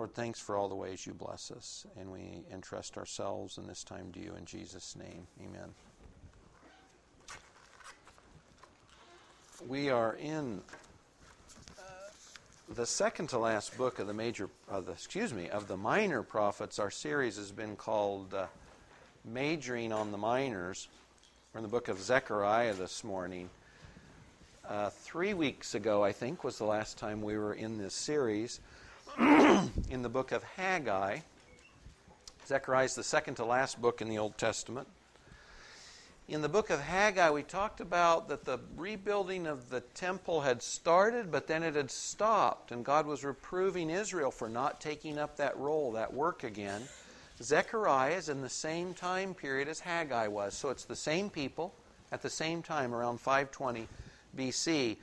Lord, thanks for all the ways you bless us, and we entrust ourselves in this time to you in Jesus' name. Amen. We are in uh, the second to last book of the major, uh, the, excuse me, of the minor prophets. Our series has been called uh, "Majoring on the Minors." We're in the book of Zechariah this morning. Uh, three weeks ago, I think, was the last time we were in this series. in the book of Haggai. Zechariah is the second to last book in the Old Testament. In the book of Haggai, we talked about that the rebuilding of the temple had started, but then it had stopped, and God was reproving Israel for not taking up that role, that work again. Zechariah is in the same time period as Haggai was, so it's the same people at the same time, around 520 BC.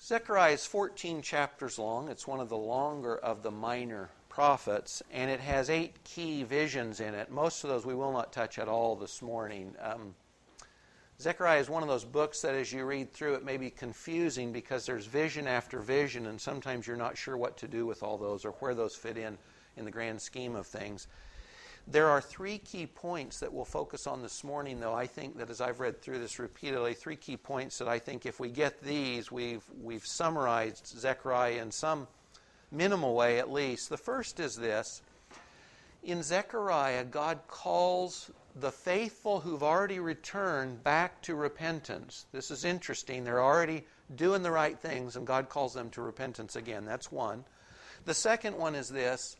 Zechariah is 14 chapters long. It's one of the longer of the minor prophets, and it has eight key visions in it. Most of those we will not touch at all this morning. Um, Zechariah is one of those books that as you read through it may be confusing because there's vision after vision, and sometimes you're not sure what to do with all those or where those fit in in the grand scheme of things. There are three key points that we'll focus on this morning, though. I think that as I've read through this repeatedly, three key points that I think if we get these, we've, we've summarized Zechariah in some minimal way at least. The first is this In Zechariah, God calls the faithful who've already returned back to repentance. This is interesting. They're already doing the right things, and God calls them to repentance again. That's one. The second one is this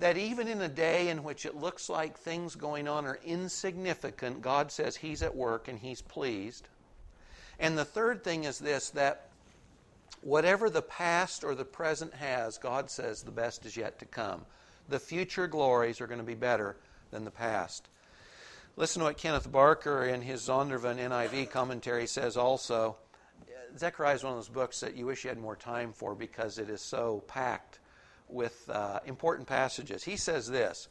that even in a day in which it looks like things going on are insignificant, God says He's at work and He's pleased. And the third thing is this that whatever the past or the present has, God says the best is yet to come. The future glories are going to be better than the past. Listen to what Kenneth Barker in his Zondervan NIV commentary says also. Zechariah is one of those books that you wish you had more time for because it is so packed with uh, important passages. He says this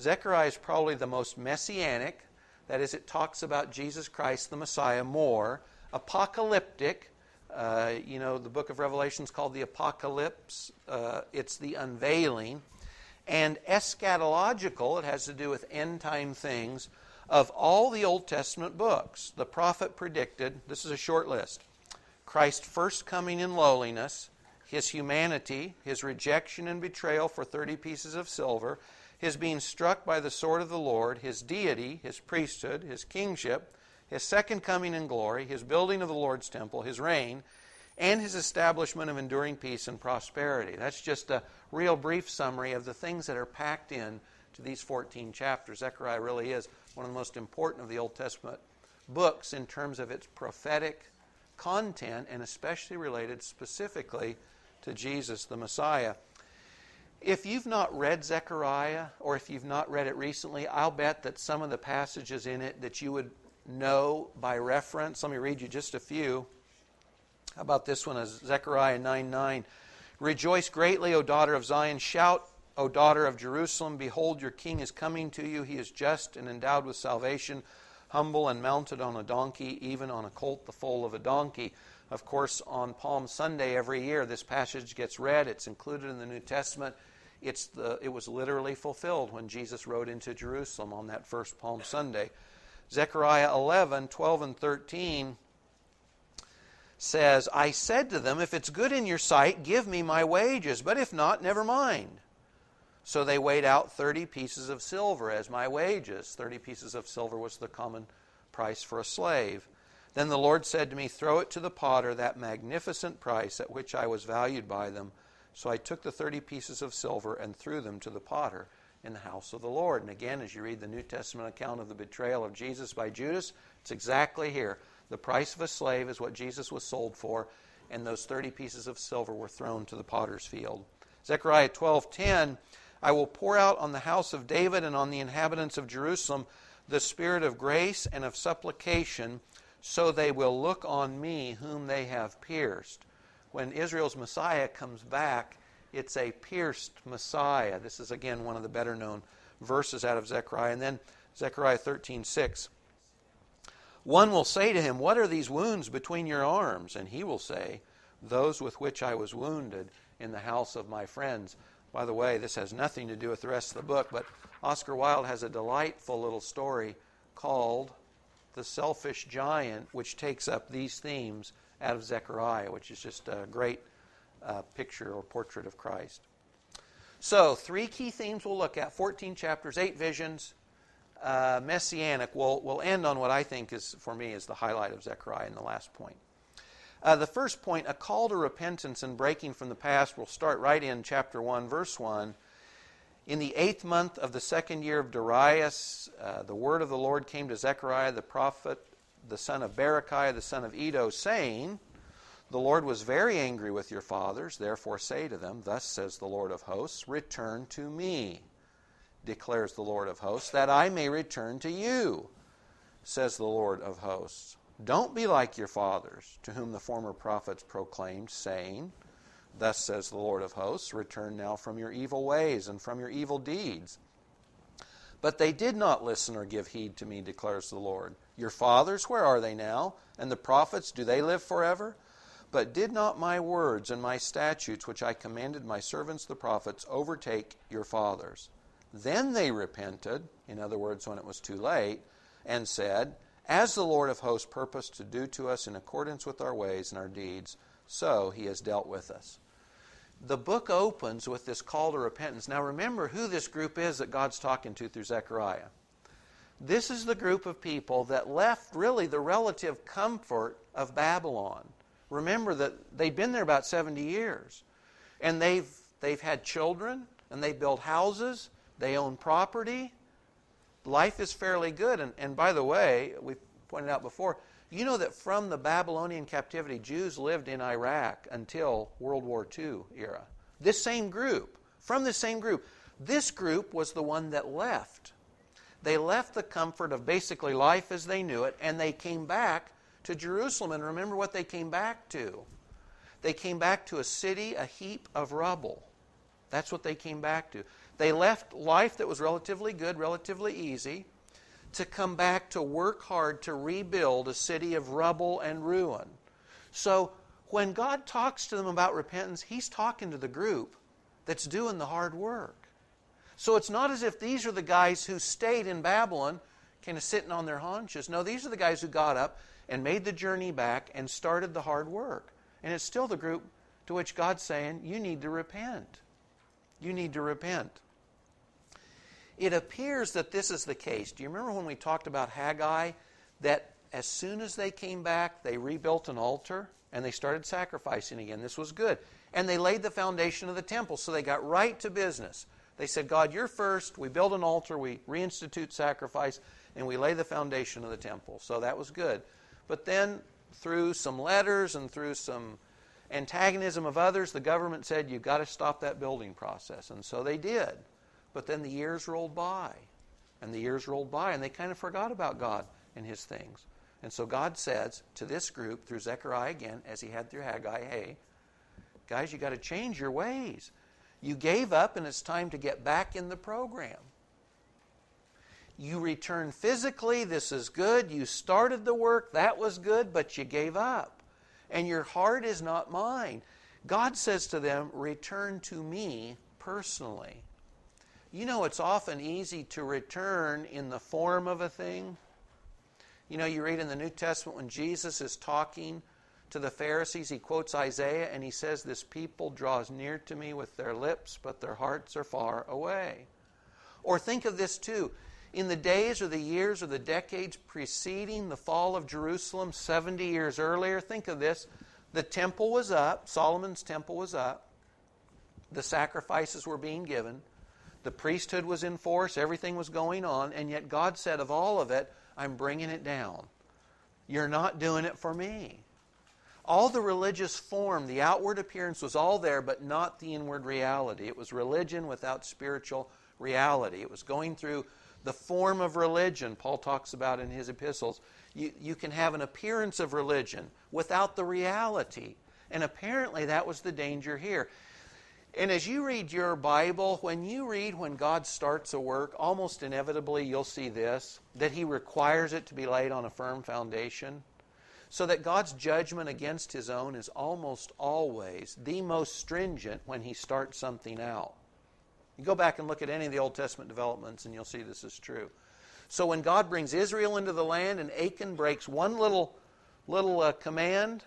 Zechariah is probably the most messianic, that is, it talks about Jesus Christ, the Messiah, more, apocalyptic. Uh, you know, the book of Revelation is called the Apocalypse, uh, it's the unveiling, and eschatological, it has to do with end time things. Of all the Old Testament books, the prophet predicted this is a short list Christ's first coming in lowliness, his humanity, his rejection and betrayal for 30 pieces of silver, his being struck by the sword of the Lord, his deity, his priesthood, his kingship, his second coming in glory, his building of the Lord's temple, his reign, and his establishment of enduring peace and prosperity. That's just a real brief summary of the things that are packed in to these 14 chapters. Zechariah really is one of the most important of the Old Testament books in terms of its prophetic content and especially related specifically to Jesus the Messiah. If you've not read Zechariah, or if you've not read it recently, I'll bet that some of the passages in it that you would know by reference. Let me read you just a few. How about this one Zechariah 9 9? Rejoice greatly, O daughter of Zion. Shout, O daughter of Jerusalem. Behold, your king is coming to you. He is just and endowed with salvation, humble and mounted on a donkey, even on a colt, the foal of a donkey. Of course, on Palm Sunday every year, this passage gets read. It's included in the New Testament. It's the, it was literally fulfilled when Jesus rode into Jerusalem on that first Palm Sunday. Zechariah 11, 12, and 13 says, I said to them, If it's good in your sight, give me my wages, but if not, never mind. So they weighed out 30 pieces of silver as my wages. 30 pieces of silver was the common price for a slave. Then the Lord said to me, Throw it to the potter, that magnificent price at which I was valued by them. So I took the thirty pieces of silver and threw them to the potter in the house of the Lord. And again, as you read the New Testament account of the betrayal of Jesus by Judas, it's exactly here. The price of a slave is what Jesus was sold for, and those 30 pieces of silver were thrown to the potter's field. Zechariah 12:10 I will pour out on the house of David and on the inhabitants of Jerusalem the spirit of grace and of supplication so they will look on me whom they have pierced. When Israel's Messiah comes back, it's a pierced Messiah. This is again one of the better known verses out of Zechariah. And then Zechariah 13 6. One will say to him, What are these wounds between your arms? And he will say, Those with which I was wounded in the house of my friends, By the way, this has nothing to do with the rest of the book, but Oscar Wilde has a delightful little story called The Selfish Giant, which takes up these themes out of Zechariah, which is just a great uh, picture or portrait of Christ. So, three key themes we'll look at 14 chapters, eight visions, uh, messianic. We'll, we'll end on what I think is, for me, is the highlight of Zechariah in the last point. Uh, the first point, a call to repentance and breaking from the past, will start right in chapter 1, verse 1. In the eighth month of the second year of Darius, uh, the word of the Lord came to Zechariah the prophet, the son of Berechiah, the son of Iddo, saying, The Lord was very angry with your fathers, therefore say to them, Thus says the Lord of hosts, Return to me, declares the Lord of hosts, that I may return to you, says the Lord of hosts. Don't be like your fathers, to whom the former prophets proclaimed, saying, Thus says the Lord of hosts, Return now from your evil ways and from your evil deeds. But they did not listen or give heed to me, declares the Lord. Your fathers, where are they now? And the prophets, do they live forever? But did not my words and my statutes, which I commanded my servants the prophets, overtake your fathers? Then they repented, in other words, when it was too late, and said, as the Lord of hosts purposed to do to us in accordance with our ways and our deeds, so he has dealt with us. The book opens with this call to repentance. Now remember who this group is that God's talking to through Zechariah. This is the group of people that left really the relative comfort of Babylon. Remember that they'd been there about 70 years. And they've, they've had children, and they built houses, they own property, life is fairly good. And, and by the way, we pointed out before, you know that from the Babylonian captivity, Jews lived in Iraq until World War II era. This same group, from this same group, this group was the one that left. They left the comfort of basically life as they knew it, and they came back to Jerusalem. And remember what they came back to. They came back to a city, a heap of rubble. That's what they came back to. They left life that was relatively good, relatively easy, to come back to work hard to rebuild a city of rubble and ruin. So when God talks to them about repentance, He's talking to the group that's doing the hard work. So it's not as if these are the guys who stayed in Babylon, kind of sitting on their haunches. No, these are the guys who got up and made the journey back and started the hard work. And it's still the group to which God's saying, you need to repent. You need to repent. It appears that this is the case. Do you remember when we talked about Haggai? That as soon as they came back, they rebuilt an altar and they started sacrificing again. This was good. And they laid the foundation of the temple, so they got right to business. They said, God, you're first. We build an altar, we reinstitute sacrifice, and we lay the foundation of the temple. So that was good. But then, through some letters and through some antagonism of others, the government said, You've got to stop that building process. And so they did. But then the years rolled by, and the years rolled by, and they kind of forgot about God and His things. And so God says to this group, through Zechariah again, as He had through Haggai, hey, guys, you got to change your ways. You gave up, and it's time to get back in the program. You return physically, this is good. You started the work, that was good, but you gave up. And your heart is not mine. God says to them, Return to me personally. You know, it's often easy to return in the form of a thing. You know, you read in the New Testament when Jesus is talking to the Pharisees, he quotes Isaiah and he says, This people draws near to me with their lips, but their hearts are far away. Or think of this too. In the days or the years or the decades preceding the fall of Jerusalem, 70 years earlier, think of this. The temple was up, Solomon's temple was up, the sacrifices were being given. The priesthood was in force, everything was going on, and yet God said, Of all of it, I'm bringing it down. You're not doing it for me. All the religious form, the outward appearance was all there, but not the inward reality. It was religion without spiritual reality. It was going through the form of religion, Paul talks about in his epistles. You, you can have an appearance of religion without the reality. And apparently that was the danger here. And as you read your Bible, when you read when God starts a work, almost inevitably you'll see this that He requires it to be laid on a firm foundation. So that God's judgment against His own is almost always the most stringent when He starts something out. You go back and look at any of the Old Testament developments, and you'll see this is true. So when God brings Israel into the land, and Achan breaks one little little uh, command,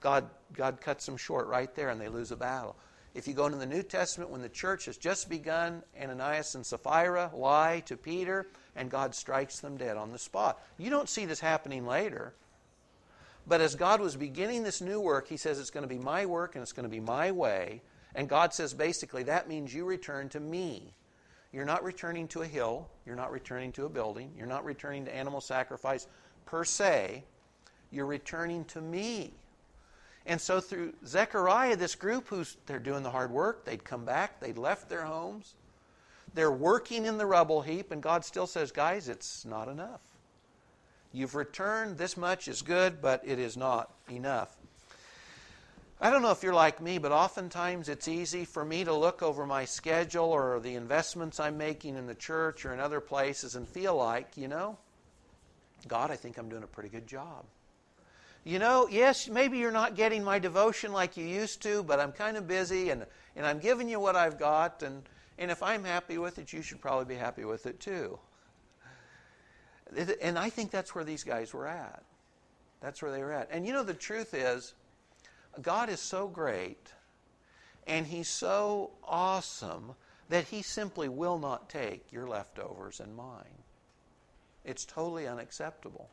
God God cuts them short right there, and they lose a battle. If you go into the New Testament, when the church has just begun, Ananias and Sapphira lie to Peter, and God strikes them dead on the spot. You don't see this happening later. But as God was beginning this new work, He says it's going to be my work and it's going to be my way. And God says basically that means you return to me. You're not returning to a hill. You're not returning to a building. You're not returning to animal sacrifice per se. You're returning to me. And so through Zechariah, this group who's they're doing the hard work, they'd come back, they'd left their homes. They're working in the rubble heap, and God still says, guys, it's not enough. You've returned, this much is good, but it is not enough. I don't know if you're like me, but oftentimes it's easy for me to look over my schedule or the investments I'm making in the church or in other places and feel like, you know, God, I think I'm doing a pretty good job. You know, yes, maybe you're not getting my devotion like you used to, but I'm kind of busy and, and I'm giving you what I've got, and, and if I'm happy with it, you should probably be happy with it too. And I think that's where these guys were at. That's where they were at. And you know, the truth is, God is so great and He's so awesome that He simply will not take your leftovers and mine. It's totally unacceptable.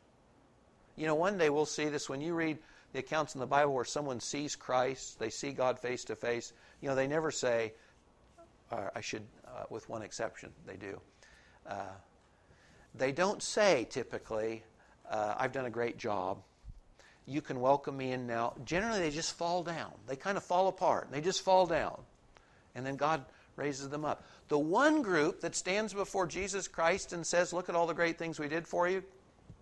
You know, one day we'll see this when you read the accounts in the Bible where someone sees Christ, they see God face to face. You know, they never say, uh, I should, uh, with one exception, they do. Uh, they don't say typically, uh, I've done a great job. You can welcome me in now. Generally, they just fall down. They kind of fall apart. They just fall down. And then God raises them up. The one group that stands before Jesus Christ and says, Look at all the great things we did for you,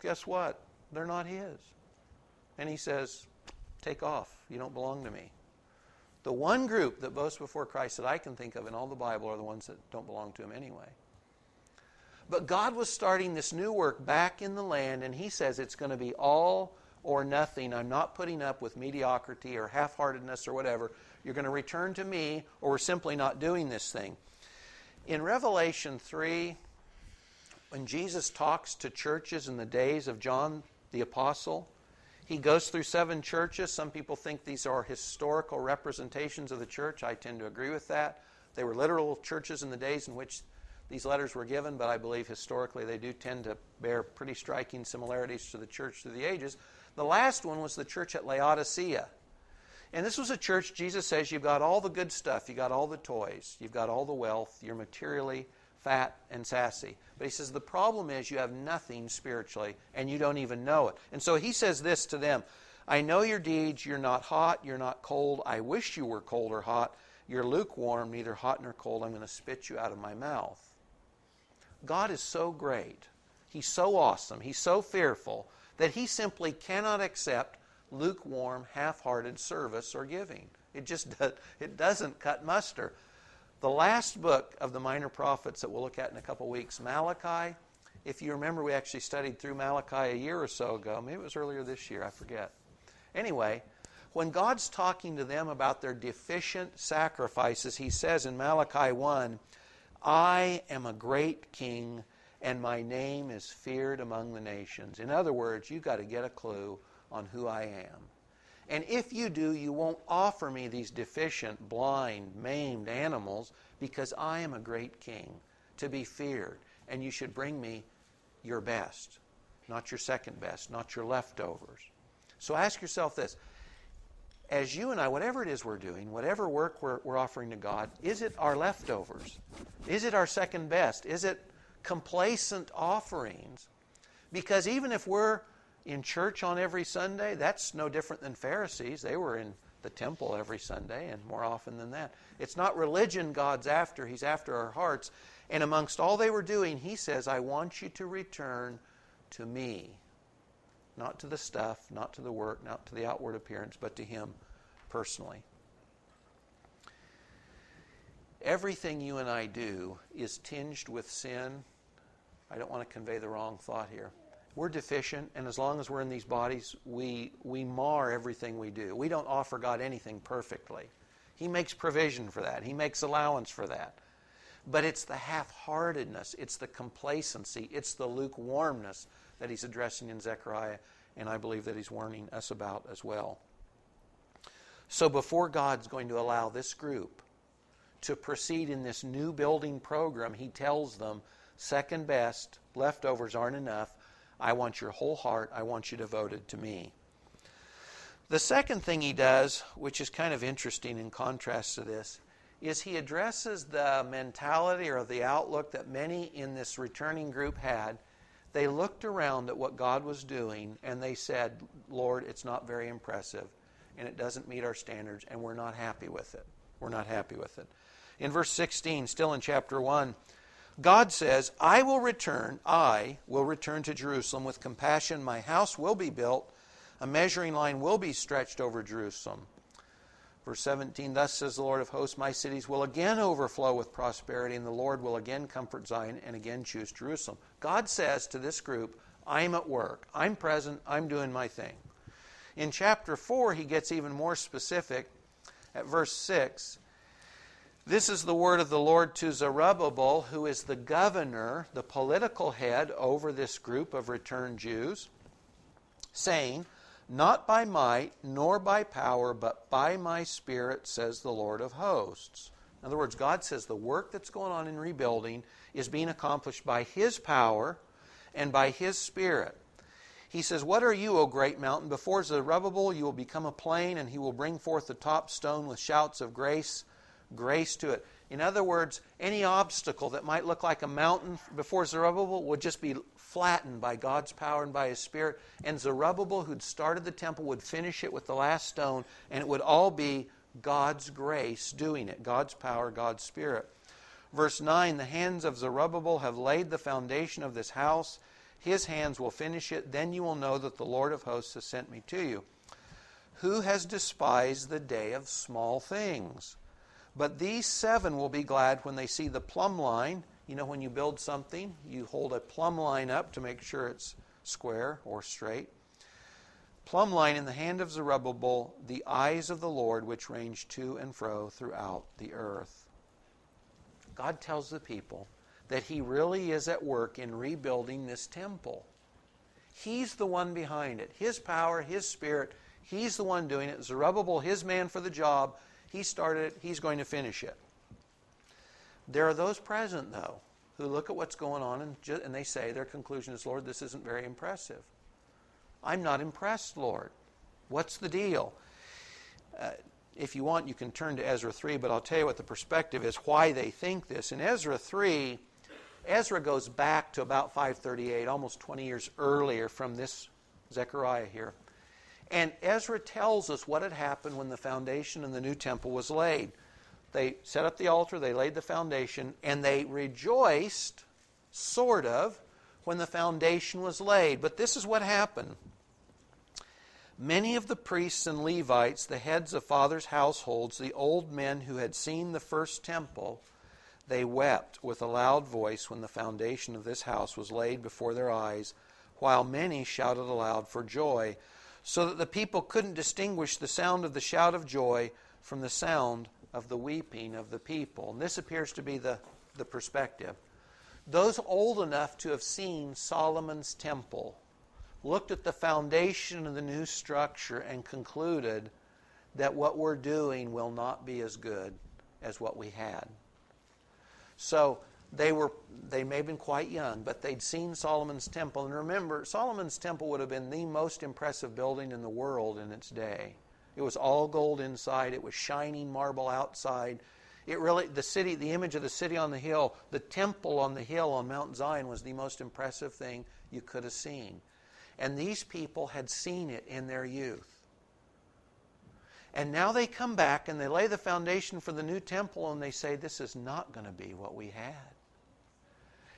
guess what? They're not His. And He says, Take off. You don't belong to me. The one group that boasts before Christ that I can think of in all the Bible are the ones that don't belong to Him anyway. But God was starting this new work back in the land, and He says it's going to be all or nothing. I'm not putting up with mediocrity or half heartedness or whatever. You're going to return to me, or we're simply not doing this thing. In Revelation 3, when Jesus talks to churches in the days of John the Apostle, he goes through seven churches. Some people think these are historical representations of the church. I tend to agree with that. They were literal churches in the days in which these letters were given, but I believe historically they do tend to bear pretty striking similarities to the church through the ages. The last one was the church at Laodicea. And this was a church, Jesus says, you've got all the good stuff, you've got all the toys, you've got all the wealth, you're materially fat and sassy. But he says the problem is you have nothing spiritually and you don't even know it. And so he says this to them I know your deeds, you're not hot, you're not cold. I wish you were cold or hot. You're lukewarm, neither hot nor cold. I'm going to spit you out of my mouth. God is so great. He's so awesome. He's so fearful that he simply cannot accept lukewarm, half-hearted service or giving. It just does, it doesn't cut muster. The last book of the minor prophets that we'll look at in a couple weeks, Malachi. If you remember, we actually studied through Malachi a year or so ago. Maybe it was earlier this year, I forget. Anyway, when God's talking to them about their deficient sacrifices, he says in Malachi 1 I am a great king, and my name is feared among the nations. In other words, you've got to get a clue on who I am. And if you do, you won't offer me these deficient, blind, maimed animals because I am a great king to be feared. And you should bring me your best, not your second best, not your leftovers. So ask yourself this as you and I, whatever it is we're doing, whatever work we're, we're offering to God, is it our leftovers? Is it our second best? Is it complacent offerings? Because even if we're in church on every Sunday, that's no different than Pharisees. They were in the temple every Sunday and more often than that. It's not religion God's after, He's after our hearts. And amongst all they were doing, He says, I want you to return to me not to the stuff, not to the work, not to the outward appearance, but to Him personally. Everything you and I do is tinged with sin. I don't want to convey the wrong thought here. We're deficient, and as long as we're in these bodies, we, we mar everything we do. We don't offer God anything perfectly. He makes provision for that, He makes allowance for that. But it's the half heartedness, it's the complacency, it's the lukewarmness that he's addressing in Zechariah, and I believe that he's warning us about as well. So before God's going to allow this group to proceed in this new building program, he tells them, second best, leftovers aren't enough. I want your whole heart. I want you devoted to me. The second thing he does, which is kind of interesting in contrast to this, is he addresses the mentality or the outlook that many in this returning group had. They looked around at what God was doing and they said, Lord, it's not very impressive and it doesn't meet our standards and we're not happy with it. We're not happy with it. In verse 16, still in chapter 1, God says, I will return, I will return to Jerusalem with compassion. My house will be built a measuring line will be stretched over Jerusalem. Verse 17 Thus says the Lord of hosts, My cities will again overflow with prosperity, and the Lord will again comfort Zion and again choose Jerusalem. God says to this group, I'm at work. I'm present. I'm doing my thing. In chapter 4, he gets even more specific at verse 6. This is the word of the Lord to Zerubbabel, who is the governor, the political head over this group of returned Jews, saying, not by might, nor by power, but by my Spirit, says the Lord of hosts. In other words, God says the work that's going on in rebuilding is being accomplished by His power and by His Spirit. He says, What are you, O great mountain? Before Zerubbabel you will become a plain, and he will bring forth the top stone with shouts of grace, grace to it. In other words, any obstacle that might look like a mountain before Zerubbabel would just be flattened by God's power and by His Spirit. And Zerubbabel, who'd started the temple, would finish it with the last stone, and it would all be God's grace doing it God's power, God's Spirit. Verse 9 The hands of Zerubbabel have laid the foundation of this house. His hands will finish it. Then you will know that the Lord of hosts has sent me to you. Who has despised the day of small things? But these seven will be glad when they see the plumb line. You know, when you build something, you hold a plumb line up to make sure it's square or straight. Plumb line in the hand of Zerubbabel, the eyes of the Lord which range to and fro throughout the earth. God tells the people that He really is at work in rebuilding this temple. He's the one behind it. His power, His Spirit, He's the one doing it. Zerubbabel, His man for the job, he started it, he's going to finish it. There are those present, though, who look at what's going on and, and they say their conclusion is, Lord, this isn't very impressive. I'm not impressed, Lord. What's the deal? Uh, if you want, you can turn to Ezra 3, but I'll tell you what the perspective is, why they think this. In Ezra 3, Ezra goes back to about 538, almost 20 years earlier from this Zechariah here. And Ezra tells us what had happened when the foundation in the new temple was laid. They set up the altar, they laid the foundation, and they rejoiced, sort of, when the foundation was laid. But this is what happened. Many of the priests and Levites, the heads of fathers' households, the old men who had seen the first temple, they wept with a loud voice when the foundation of this house was laid before their eyes, while many shouted aloud for joy so that the people couldn't distinguish the sound of the shout of joy from the sound of the weeping of the people. And this appears to be the, the perspective. Those old enough to have seen Solomon's temple looked at the foundation of the new structure and concluded that what we're doing will not be as good as what we had. So they were they may have been quite young, but they'd seen Solomon's temple. And remember, Solomon's temple would have been the most impressive building in the world in its day. It was all gold inside, it was shining marble outside. It really the city, the image of the city on the hill, the temple on the hill on Mount Zion was the most impressive thing you could have seen. And these people had seen it in their youth. And now they come back and they lay the foundation for the new temple and they say, This is not going to be what we had.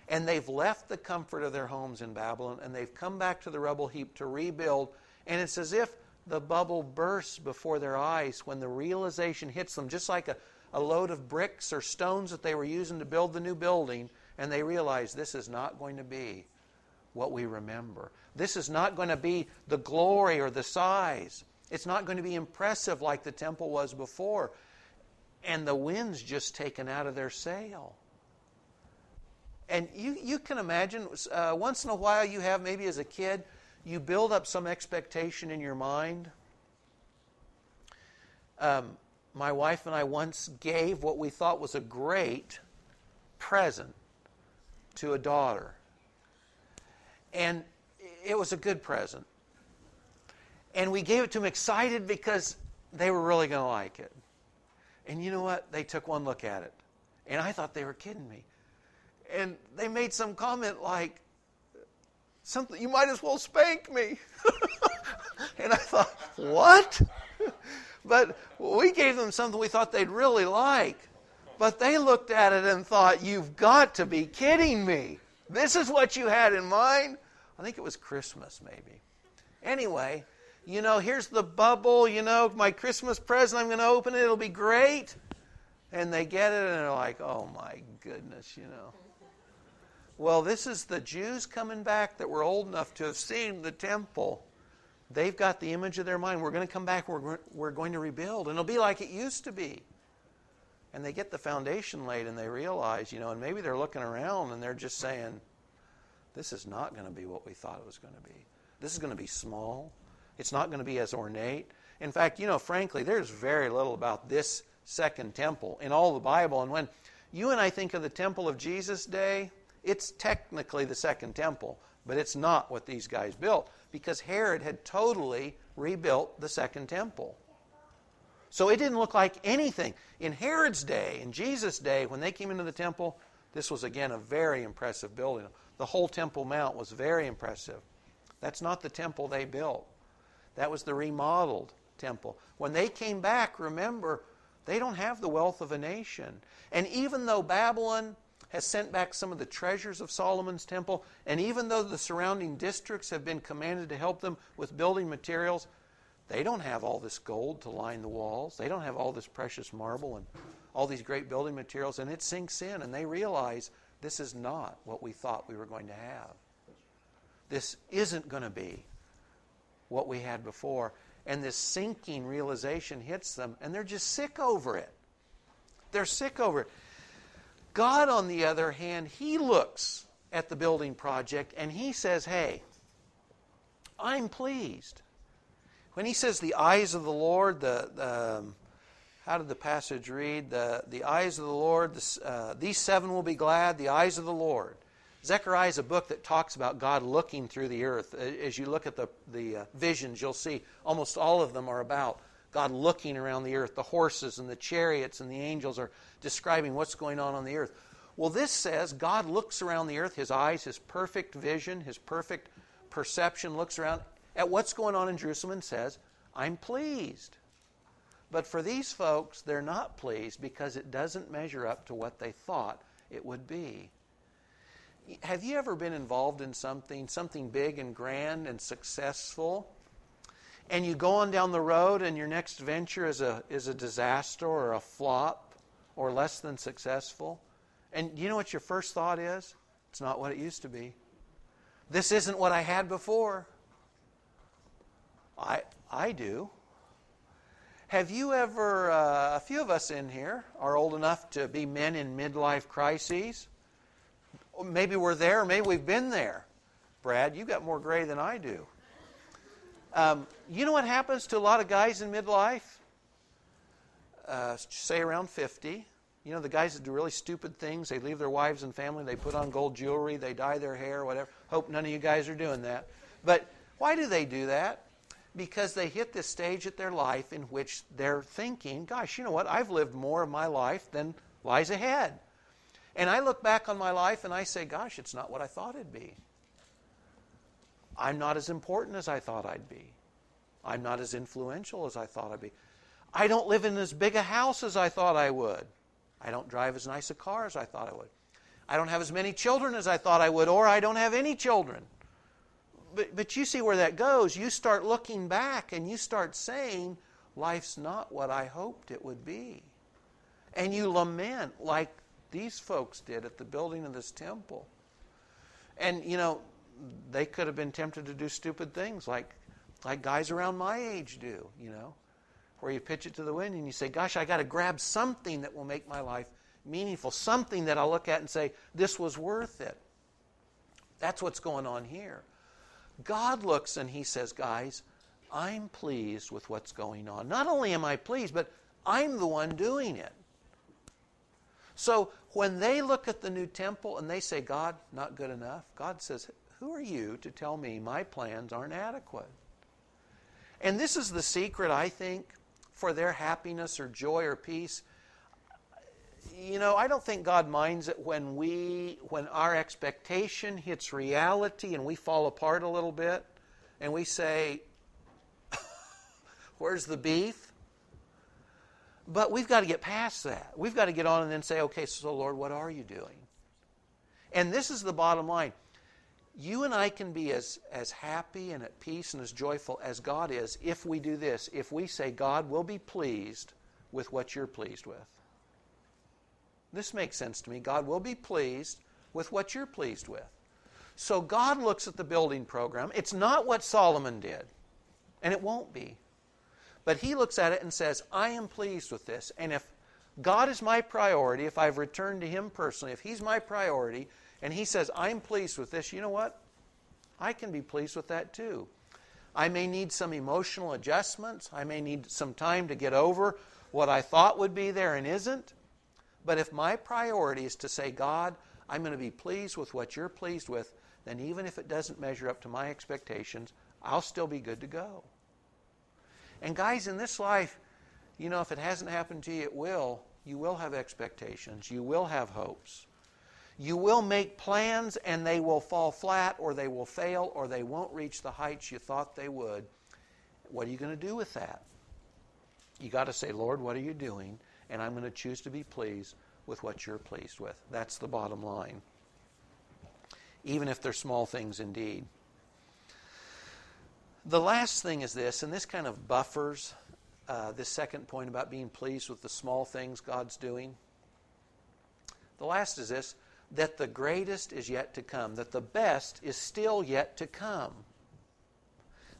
And they've left the comfort of their homes in Babylon and they've come back to the rubble heap to rebuild. And it's as if the bubble bursts before their eyes when the realization hits them, just like a, a load of bricks or stones that they were using to build the new building. And they realize this is not going to be what we remember. This is not going to be the glory or the size. It's not going to be impressive like the temple was before. And the wind's just taken out of their sail. And you, you can imagine, uh, once in a while, you have maybe as a kid, you build up some expectation in your mind. Um, my wife and I once gave what we thought was a great present to a daughter. And it was a good present. And we gave it to them excited because they were really going to like it. And you know what? They took one look at it. And I thought they were kidding me. And they made some comment like, something, you might as well spank me. and I thought, what? but we gave them something we thought they'd really like. But they looked at it and thought, you've got to be kidding me. This is what you had in mind? I think it was Christmas, maybe. Anyway, you know, here's the bubble, you know, my Christmas present, I'm going to open it, it'll be great. And they get it and they're like, oh my goodness, you know. Well, this is the Jews coming back that were old enough to have seen the temple. They've got the image of their mind. We're going to come back, we're, we're going to rebuild, and it'll be like it used to be. And they get the foundation laid and they realize, you know, and maybe they're looking around and they're just saying, this is not going to be what we thought it was going to be. This is going to be small. It's not going to be as ornate. In fact, you know, frankly, there's very little about this second temple in all the Bible. And when you and I think of the temple of Jesus' day, it's technically the second temple, but it's not what these guys built because Herod had totally rebuilt the second temple. So it didn't look like anything. In Herod's day, in Jesus' day, when they came into the temple, this was again a very impressive building. The whole Temple Mount was very impressive. That's not the temple they built, that was the remodeled temple. When they came back, remember, they don't have the wealth of a nation. And even though Babylon has sent back some of the treasures of Solomon's temple, and even though the surrounding districts have been commanded to help them with building materials, they don't have all this gold to line the walls. They don't have all this precious marble and all these great building materials. And it sinks in, and they realize this is not what we thought we were going to have. This isn't going to be what we had before. And this sinking realization hits them, and they're just sick over it. They're sick over it. God, on the other hand, He looks at the building project and He says, Hey, I'm pleased. When he says the eyes of the Lord, the, um, how did the passage read? The, the eyes of the Lord, the, uh, these seven will be glad, the eyes of the Lord. Zechariah is a book that talks about God looking through the earth. As you look at the, the uh, visions, you'll see almost all of them are about God looking around the earth. The horses and the chariots and the angels are describing what's going on on the earth. Well, this says God looks around the earth, his eyes, his perfect vision, his perfect perception looks around, at what's going on in Jerusalem and says, I'm pleased. But for these folks, they're not pleased because it doesn't measure up to what they thought it would be. Have you ever been involved in something, something big and grand and successful? And you go on down the road and your next venture is a, is a disaster or a flop or less than successful? And you know what your first thought is? It's not what it used to be. This isn't what I had before. I, I do. Have you ever, uh, a few of us in here are old enough to be men in midlife crises? Maybe we're there, maybe we've been there. Brad, you've got more gray than I do. Um, you know what happens to a lot of guys in midlife? Uh, say around 50. You know, the guys that do really stupid things, they leave their wives and family, they put on gold jewelry, they dye their hair, whatever. Hope none of you guys are doing that. But why do they do that? because they hit this stage at their life in which they're thinking, gosh, you know what? I've lived more of my life than lies ahead. And I look back on my life and I say, gosh, it's not what I thought it'd be. I'm not as important as I thought I'd be. I'm not as influential as I thought I'd be. I don't live in as big a house as I thought I would. I don't drive as nice a car as I thought I would. I don't have as many children as I thought I would, or I don't have any children but, but you see where that goes. You start looking back and you start saying, life's not what I hoped it would be. And you lament like these folks did at the building of this temple. And, you know, they could have been tempted to do stupid things like, like guys around my age do, you know, where you pitch it to the wind and you say, gosh, I got to grab something that will make my life meaningful, something that I'll look at and say, this was worth it. That's what's going on here. God looks and he says, guys, I'm pleased with what's going on. Not only am I pleased, but I'm the one doing it. So when they look at the new temple and they say, God, not good enough, God says, Who are you to tell me my plans aren't adequate? And this is the secret, I think, for their happiness or joy or peace. You know, I don't think God minds it when we when our expectation hits reality and we fall apart a little bit and we say, Where's the beef? But we've got to get past that. We've got to get on and then say, okay, so Lord, what are you doing? And this is the bottom line. You and I can be as, as happy and at peace and as joyful as God is if we do this. If we say, God will be pleased with what you're pleased with. This makes sense to me. God will be pleased with what you're pleased with. So God looks at the building program. It's not what Solomon did, and it won't be. But he looks at it and says, I am pleased with this. And if God is my priority, if I've returned to him personally, if he's my priority, and he says, I'm pleased with this, you know what? I can be pleased with that too. I may need some emotional adjustments. I may need some time to get over what I thought would be there and isn't. But if my priority is to say, God, I'm going to be pleased with what you're pleased with, then even if it doesn't measure up to my expectations, I'll still be good to go. And guys, in this life, you know, if it hasn't happened to you, it will. You will have expectations. You will have hopes. You will make plans and they will fall flat or they will fail or they won't reach the heights you thought they would. What are you going to do with that? You got to say, Lord, what are you doing? And I'm going to choose to be pleased with what you're pleased with. That's the bottom line. Even if they're small things indeed. The last thing is this, and this kind of buffers uh, this second point about being pleased with the small things God's doing. The last is this that the greatest is yet to come, that the best is still yet to come.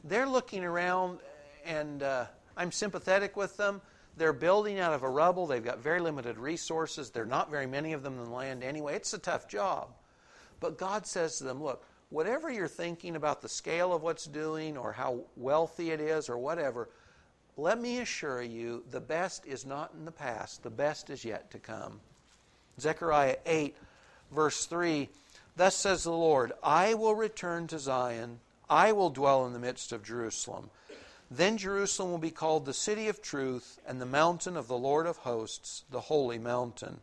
They're looking around, and uh, I'm sympathetic with them. They're building out of a rubble. They've got very limited resources. There are not very many of them in the land anyway. It's a tough job. But God says to them, Look, whatever you're thinking about the scale of what's doing or how wealthy it is or whatever, let me assure you the best is not in the past, the best is yet to come. Zechariah 8, verse 3 Thus says the Lord, I will return to Zion, I will dwell in the midst of Jerusalem. Then Jerusalem will be called the city of truth and the mountain of the Lord of hosts, the holy mountain.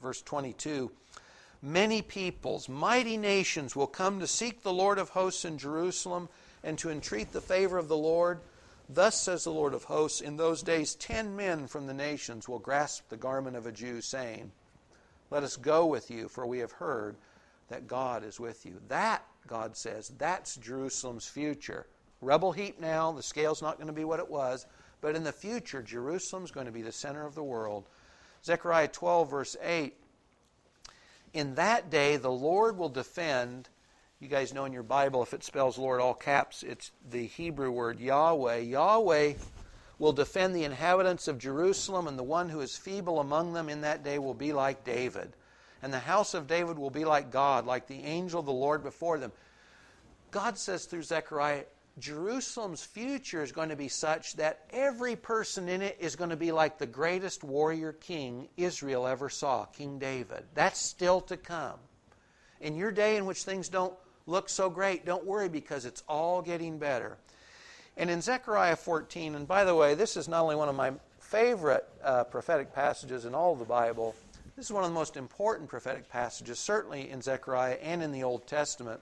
Verse 22 Many peoples, mighty nations will come to seek the Lord of hosts in Jerusalem and to entreat the favor of the Lord. Thus says the Lord of hosts, in those days ten men from the nations will grasp the garment of a Jew, saying, Let us go with you, for we have heard that God is with you. That, God says, that's Jerusalem's future. Rebel heap now, the scale's not going to be what it was, but in the future, Jerusalem's going to be the center of the world. Zechariah 12, verse 8 in that day, the Lord will defend. You guys know in your Bible, if it spells Lord all caps, it's the Hebrew word Yahweh. Yahweh will defend the inhabitants of Jerusalem, and the one who is feeble among them in that day will be like David. And the house of David will be like God, like the angel of the Lord before them. God says through Zechariah, Jerusalem's future is going to be such that every person in it is going to be like the greatest warrior king Israel ever saw, King David. That's still to come. In your day in which things don't look so great, don't worry because it's all getting better. And in Zechariah 14, and by the way, this is not only one of my favorite uh, prophetic passages in all of the Bible, this is one of the most important prophetic passages, certainly in Zechariah and in the Old Testament.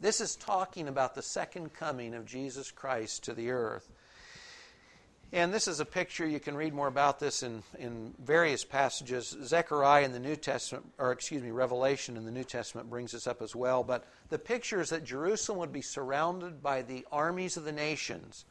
This is talking about the second coming of Jesus Christ to the earth. And this is a picture, you can read more about this in, in various passages. Zechariah in the New Testament, or excuse me, Revelation in the New Testament brings this up as well. But the picture is that Jerusalem would be surrounded by the armies of the nations.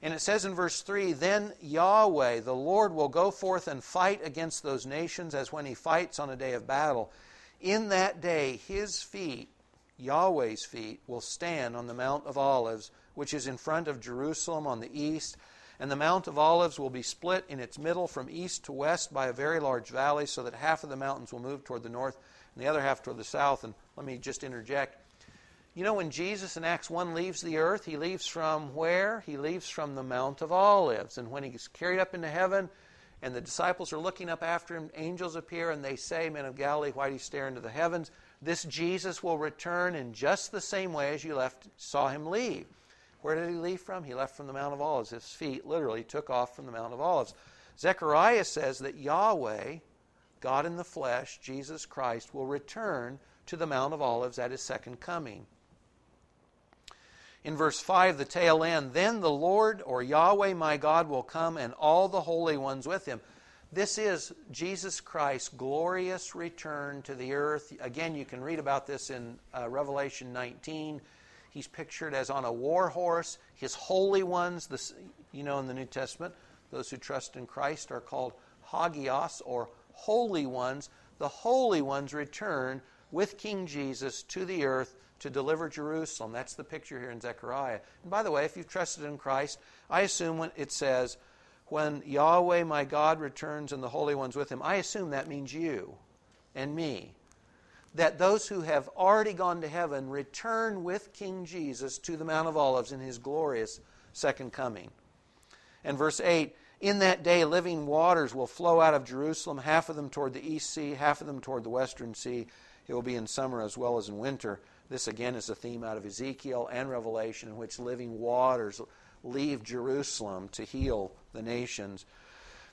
And it says in verse 3 Then Yahweh, the Lord, will go forth and fight against those nations as when he fights on a day of battle. In that day, his feet Yahweh's feet will stand on the Mount of Olives, which is in front of Jerusalem on the east, And the Mount of Olives will be split in its middle from east to west by a very large valley, so that half of the mountains will move toward the north and the other half toward the south. And let me just interject. You know, when Jesus in Acts 1 leaves the earth, he leaves from where? He leaves from the Mount of Olives. And when he's carried up into heaven, and the disciples are looking up after him, angels appear, and they say, Men of Galilee, why do you stare into the heavens? This Jesus will return in just the same way as you left, saw him leave. Where did he leave from? He left from the Mount of Olives. His feet literally took off from the Mount of Olives. Zechariah says that Yahweh, God in the flesh, Jesus Christ, will return to the Mount of Olives at his second coming. In verse 5, the tail end, then the Lord or Yahweh my God will come and all the holy ones with him. This is Jesus Christ's glorious return to the earth. Again, you can read about this in uh, Revelation 19. He's pictured as on a war horse. His holy ones, this, you know, in the New Testament, those who trust in Christ are called hagios or holy ones. The holy ones return with King Jesus to the earth to deliver Jerusalem. That's the picture here in Zechariah. And by the way, if you've trusted in Christ, I assume when it says, when Yahweh my God returns and the holy ones with him, I assume that means you and me that those who have already gone to heaven return with King Jesus to the Mount of Olives in his glorious second coming. And verse 8 In that day, living waters will flow out of Jerusalem, half of them toward the east sea, half of them toward the western sea. It will be in summer as well as in winter. This again is a theme out of Ezekiel and Revelation in which living waters leave Jerusalem to heal the nations.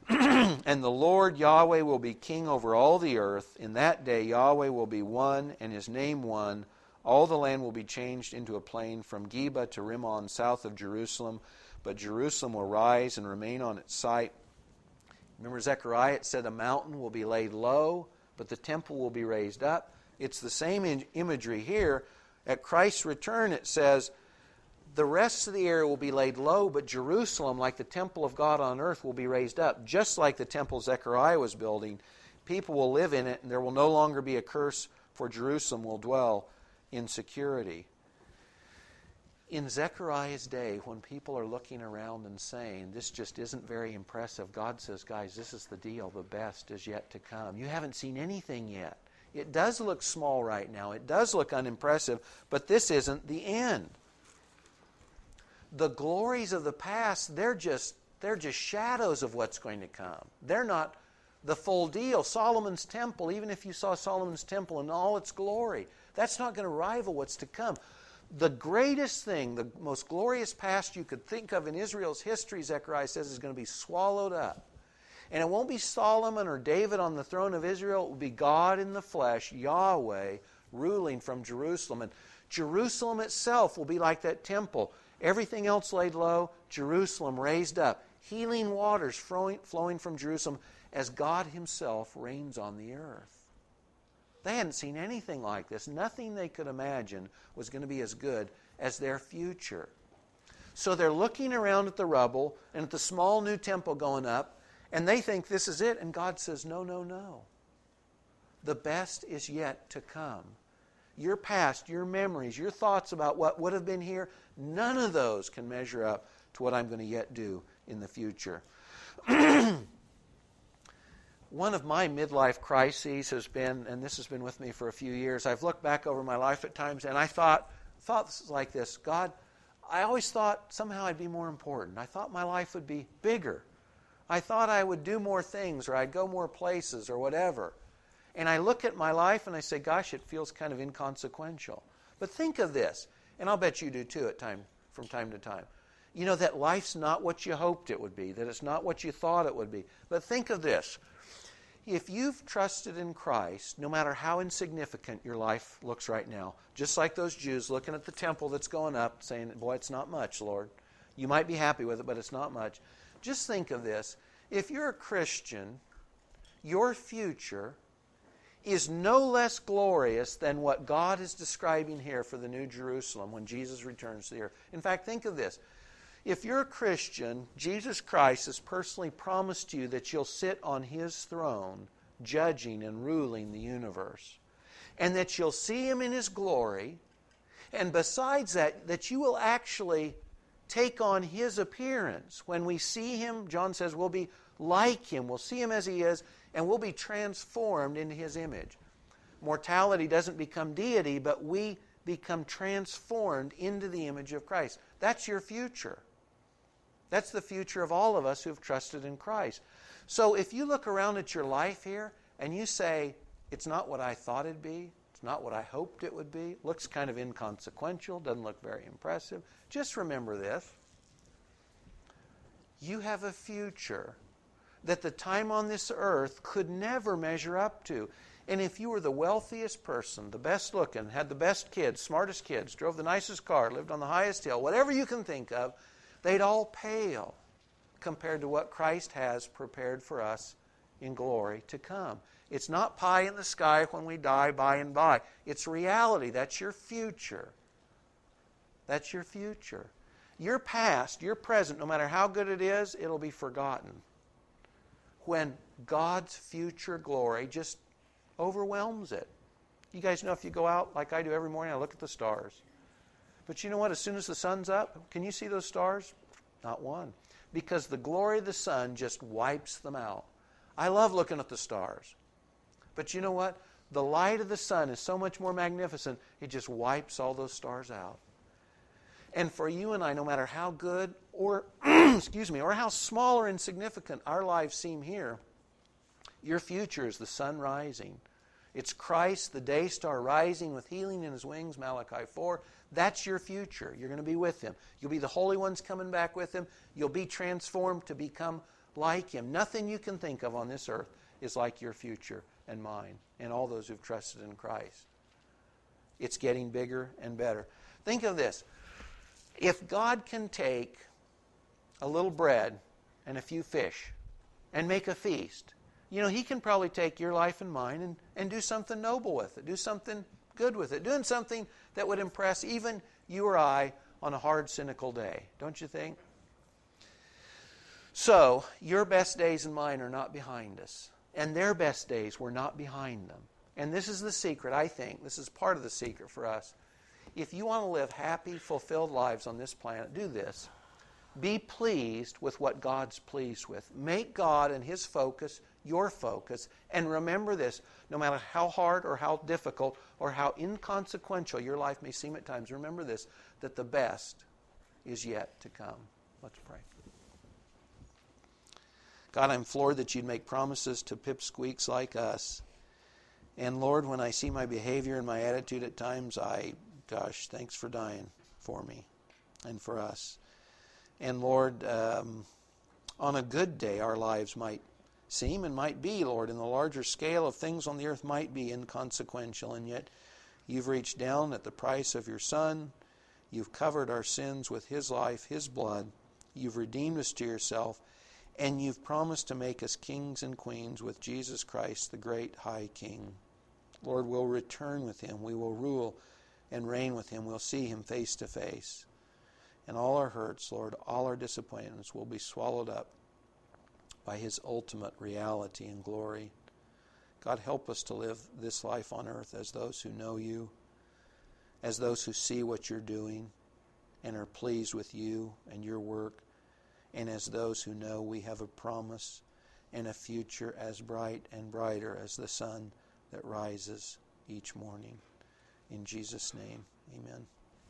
and the Lord Yahweh will be king over all the earth. In that day, Yahweh will be one, and his name one. All the land will be changed into a plain from Geba to Rimmon, south of Jerusalem. But Jerusalem will rise and remain on its site. Remember Zechariah, it said a mountain will be laid low, but the temple will be raised up. It's the same imagery here. At Christ's return, it says the rest of the area will be laid low, but Jerusalem, like the temple of God on earth, will be raised up, just like the temple Zechariah was building. People will live in it, and there will no longer be a curse, for Jerusalem will dwell in security. In Zechariah's day, when people are looking around and saying, This just isn't very impressive, God says, Guys, this is the deal. The best is yet to come. You haven't seen anything yet. It does look small right now, it does look unimpressive, but this isn't the end the glories of the past, they're just they're just shadows of what's going to come. They're not the full deal. Solomon's temple, even if you saw Solomon's temple in all its glory, that's not going to rival what's to come. The greatest thing, the most glorious past you could think of in Israel's history, Zechariah says, is going to be swallowed up. And it won't be Solomon or David on the throne of Israel, it will be God in the flesh, Yahweh, ruling from Jerusalem. And Jerusalem itself will be like that temple. Everything else laid low, Jerusalem raised up, healing waters flowing, from Jerusalem as God Himself reigns on the earth. They hadn't seen anything like this. Nothing they could imagine was going to be as good as their future. So they're looking around at the rubble and at the small new temple going up, and they think this is it. And God says, No, no, no. The best is yet to come your past, your memories, your thoughts about what would have been here, none of those can measure up to what I'm going to yet do in the future. One of my midlife crises has been, and this has been with me for a few years, I've looked back over my life at times and I thought, thoughts like this God, I always thought somehow I'd be more important. I thought my life would be bigger. I thought I would do more things or I'd go more places or whatever. And I look at my life and I say, gosh, it feels kind of inconsequential. But think of this, and I'll bet you do too at time from time to time. You know that life's not what you hoped it would be, that it's not what you thought it would be. But think of this. If you've trusted in Christ, no matter how insignificant your life looks right now, just like those Jews looking at the temple that's going up, saying, Boy, it's not much, Lord. You might be happy with it, but it's not much. Just think of this. If you're a Christian, your future is no less glorious than what God is describing here for the New Jerusalem when Jesus returns to the earth. In fact, think of this. If you're a Christian, Jesus Christ has personally promised you that you'll sit on his throne, judging and ruling the universe, and that you'll see him in his glory, and besides that, that you will actually take on his appearance. When we see him, John says, we'll be like him. We'll see him as he is, and we'll be transformed into his image. Mortality doesn't become deity, but we become transformed into the image of Christ. That's your future. That's the future of all of us who've trusted in Christ. So if you look around at your life here and you say, it's not what I thought it'd be, it's not what I hoped it would be, looks kind of inconsequential, doesn't look very impressive, just remember this. You have a future that the time on this earth could never measure up to. And if you were the wealthiest person, the best looking, had the best kids, smartest kids, drove the nicest car, lived on the highest hill, whatever you can think of, they'd all pale compared to what Christ has prepared for us in glory to come. It's not pie in the sky when we die by and by. It's reality. That's your future. That's your future. Your past, your present, no matter how good it is, it'll be forgotten. When God's future glory just overwhelms it. You guys know if you go out like I do every morning, I look at the stars. But you know what? As soon as the sun's up, can you see those stars? Not one. Because the glory of the sun just wipes them out. I love looking at the stars. But you know what? The light of the sun is so much more magnificent, it just wipes all those stars out. And for you and I, no matter how good or, excuse me, or how small or insignificant our lives seem here, your future is the sun rising. It's Christ, the day star, rising with healing in his wings, Malachi 4. That's your future. You're going to be with him. You'll be the holy ones coming back with him. You'll be transformed to become like him. Nothing you can think of on this earth is like your future and mine and all those who've trusted in Christ. It's getting bigger and better. Think of this. If God can take a little bread and a few fish and make a feast, you know, He can probably take your life and mine and, and do something noble with it, do something good with it, doing something that would impress even you or I on a hard, cynical day, don't you think? So, your best days and mine are not behind us and their best days were not behind them. And this is the secret, I think. This is part of the secret for us. If you want to live happy, fulfilled lives on this planet, do this. Be pleased with what God's pleased with. Make God and His focus your focus. And remember this no matter how hard or how difficult or how inconsequential your life may seem at times, remember this that the best is yet to come. Let's pray. God, I'm floored that you'd make promises to pipsqueaks like us. And Lord, when I see my behavior and my attitude at times, I, gosh, thanks for dying for me and for us. And Lord, um, on a good day, our lives might seem and might be, Lord, in the larger scale of things on the earth, might be inconsequential. And yet, you've reached down at the price of your Son. You've covered our sins with His life, His blood. You've redeemed us to yourself. And you've promised to make us kings and queens with Jesus Christ, the great high king. Lord, we'll return with him. We will rule and reign with him. We'll see him face to face. And all our hurts, Lord, all our disappointments will be swallowed up by his ultimate reality and glory. God, help us to live this life on earth as those who know you, as those who see what you're doing and are pleased with you and your work and as those who know we have a promise and a future as bright and brighter as the sun that rises each morning. In Jesus' name, amen.